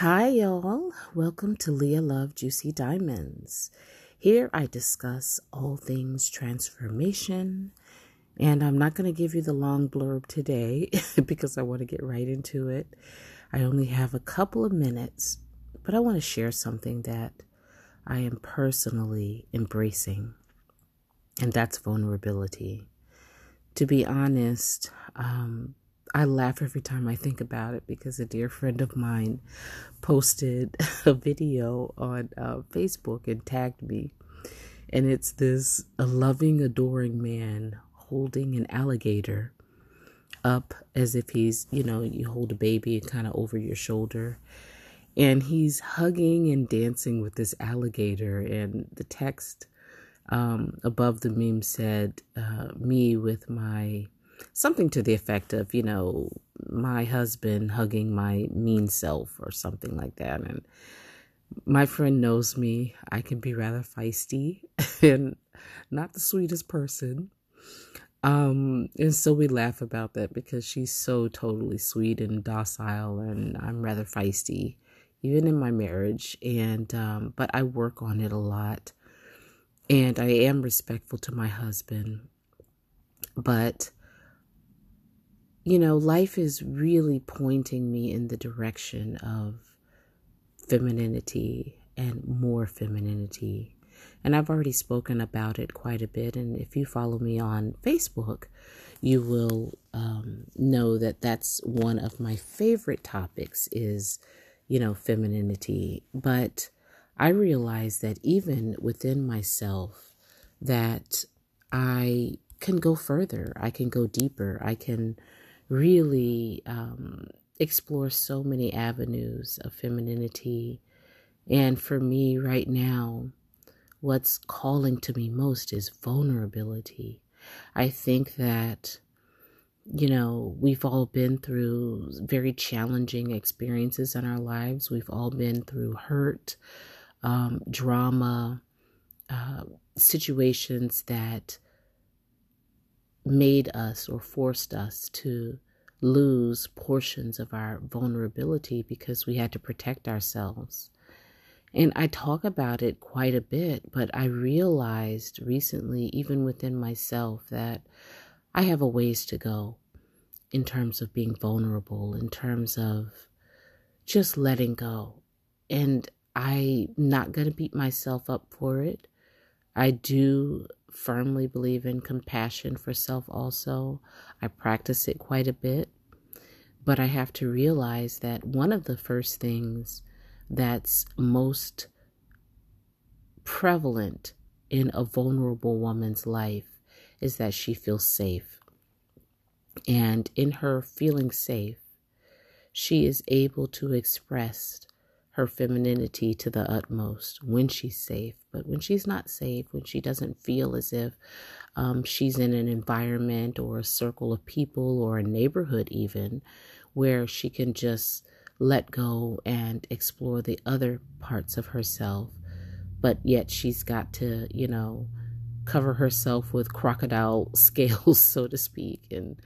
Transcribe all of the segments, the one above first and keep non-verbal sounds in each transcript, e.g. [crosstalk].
Hi, y'all. Welcome to Leah Love Juicy Diamonds. Here I discuss all things transformation, and I'm not going to give you the long blurb today [laughs] because I want to get right into it. I only have a couple of minutes, but I want to share something that I am personally embracing, and that's vulnerability. To be honest, um, I laugh every time I think about it because a dear friend of mine posted [laughs] a video on uh, Facebook and tagged me. And it's this a loving, adoring man holding an alligator up as if he's, you know, you hold a baby kind of over your shoulder. And he's hugging and dancing with this alligator. And the text um, above the meme said, uh, Me with my something to the effect of, you know, my husband hugging my mean self or something like that. And my friend knows me. I can be rather feisty [laughs] and not the sweetest person. Um, and so we laugh about that because she's so totally sweet and docile, and I'm rather feisty, even in my marriage. And, um, but I work on it a lot, and I am respectful to my husband. But you know, life is really pointing me in the direction of femininity and more femininity. And I've already spoken about it quite a bit. And if you follow me on Facebook, you will um, know that that's one of my favorite topics is, you know, femininity. But I realize that even within myself, that I can go further. I can go deeper. I can really um, explore so many avenues of femininity. And for me right now, what's calling to me most is vulnerability. I think that, you know, we've all been through very challenging experiences in our lives. We've all been through hurt, um, drama, uh, situations that made us or forced us to lose portions of our vulnerability because we had to protect ourselves. And I talk about it quite a bit, but I realized recently, even within myself, that I have a ways to go in terms of being vulnerable, in terms of just letting go. And I'm not going to beat myself up for it. I do firmly believe in compassion for self also. I practice it quite a bit. But I have to realize that one of the first things that's most prevalent in a vulnerable woman's life is that she feels safe. And in her feeling safe, she is able to express her femininity to the utmost when she's safe. But when she's not safe, when she doesn't feel as if um, she's in an environment or a circle of people or a neighborhood, even where she can just let go and explore the other parts of herself, but yet she's got to, you know, cover herself with crocodile [laughs] scales, so to speak, and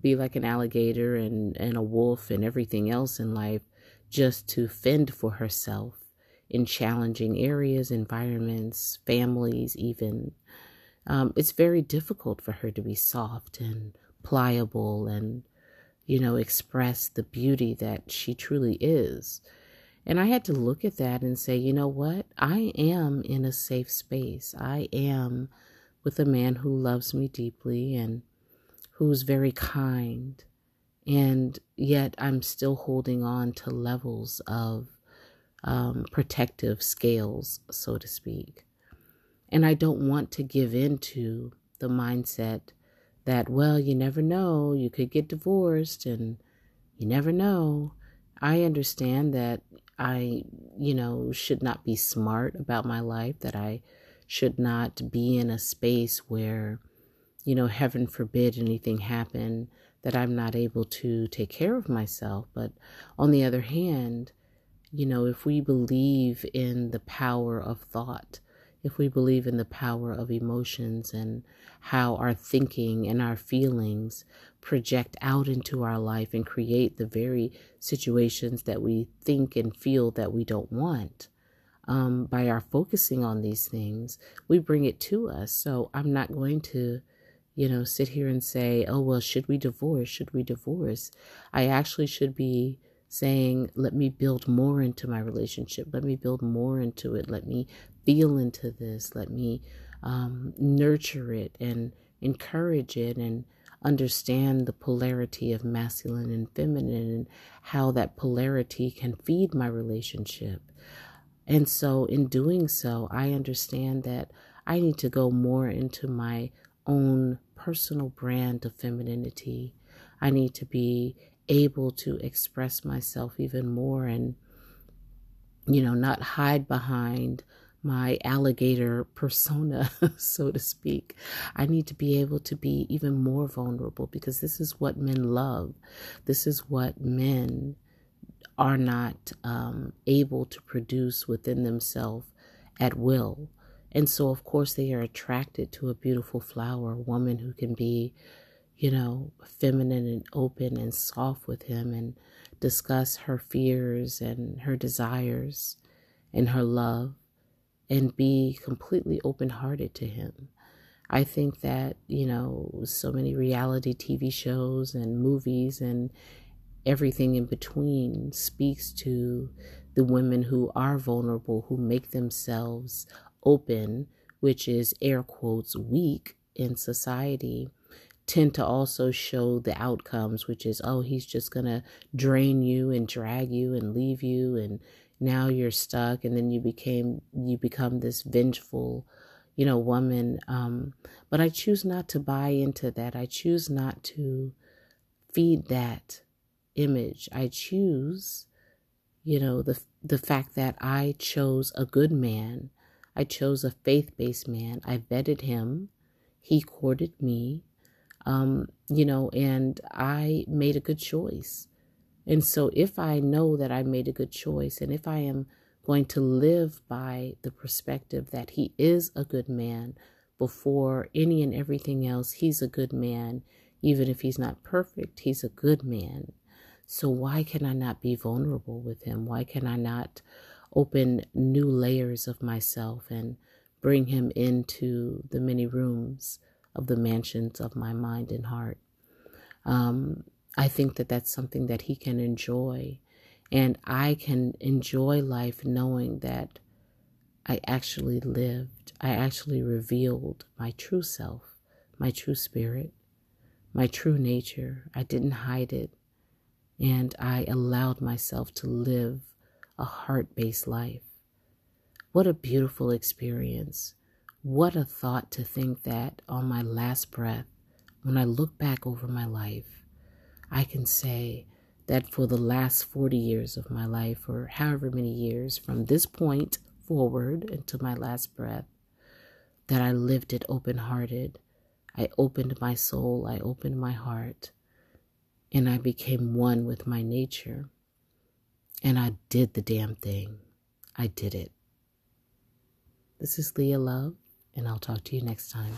be like an alligator and, and a wolf and everything else in life just to fend for herself in challenging areas, environments, families, even. Um, it's very difficult for her to be soft and pliable and, you know, express the beauty that she truly is. And I had to look at that and say, you know what? I am in a safe space. I am with a man who loves me deeply and who's very kind and yet I'm still holding on to levels of um, protective scales, so to speak. And I don't want to give in to the mindset that, well, you never know, you could get divorced and you never know. I understand that I, you know, should not be smart about my life, that I should not be in a space where, you know, heaven forbid anything happen that I'm not able to take care of myself. But on the other hand, you know, if we believe in the power of thought, if we believe in the power of emotions and how our thinking and our feelings project out into our life and create the very situations that we think and feel that we don't want. Um, by our focusing on these things, we bring it to us. So I'm not going to, you know, sit here and say, oh, well, should we divorce? Should we divorce? I actually should be saying, let me build more into my relationship. Let me build more into it. Let me feel into this. Let me um, nurture it and encourage it and understand the polarity of masculine and feminine and how that polarity can feed my relationship. And so, in doing so, I understand that I need to go more into my own personal brand of femininity. I need to be able to express myself even more and, you know, not hide behind my alligator persona, [laughs] so to speak. I need to be able to be even more vulnerable because this is what men love. This is what men are not um, able to produce within themselves at will. And so, of course, they are attracted to a beautiful flower, a woman who can be you know, feminine and open and soft with him and discuss her fears and her desires and her love and be completely open hearted to him. I think that, you know, so many reality TV shows and movies and everything in between speaks to the women who are vulnerable, who make themselves open, which is air quotes weak in society tend to also show the outcomes, which is, oh, he's just going to drain you and drag you and leave you. And now you're stuck. And then you became, you become this vengeful, you know, woman. Um, but I choose not to buy into that. I choose not to feed that image. I choose, you know, the, the fact that I chose a good man. I chose a faith based man. I vetted him. He courted me um, you know, and I made a good choice. And so, if I know that I made a good choice, and if I am going to live by the perspective that he is a good man before any and everything else, he's a good man. Even if he's not perfect, he's a good man. So, why can I not be vulnerable with him? Why can I not open new layers of myself and bring him into the many rooms of the mansions of my mind and heart. Um, I think that that's something that he can enjoy. And I can enjoy life knowing that I actually lived, I actually revealed my true self, my true spirit, my true nature. I didn't hide it. And I allowed myself to live a heart based life. What a beautiful experience. What a thought to think that on my last breath, when I look back over my life, I can say that for the last 40 years of my life, or however many years from this point forward until my last breath, that I lived it open hearted. I opened my soul, I opened my heart, and I became one with my nature. And I did the damn thing. I did it. This is Leah Love and I'll talk to you next time.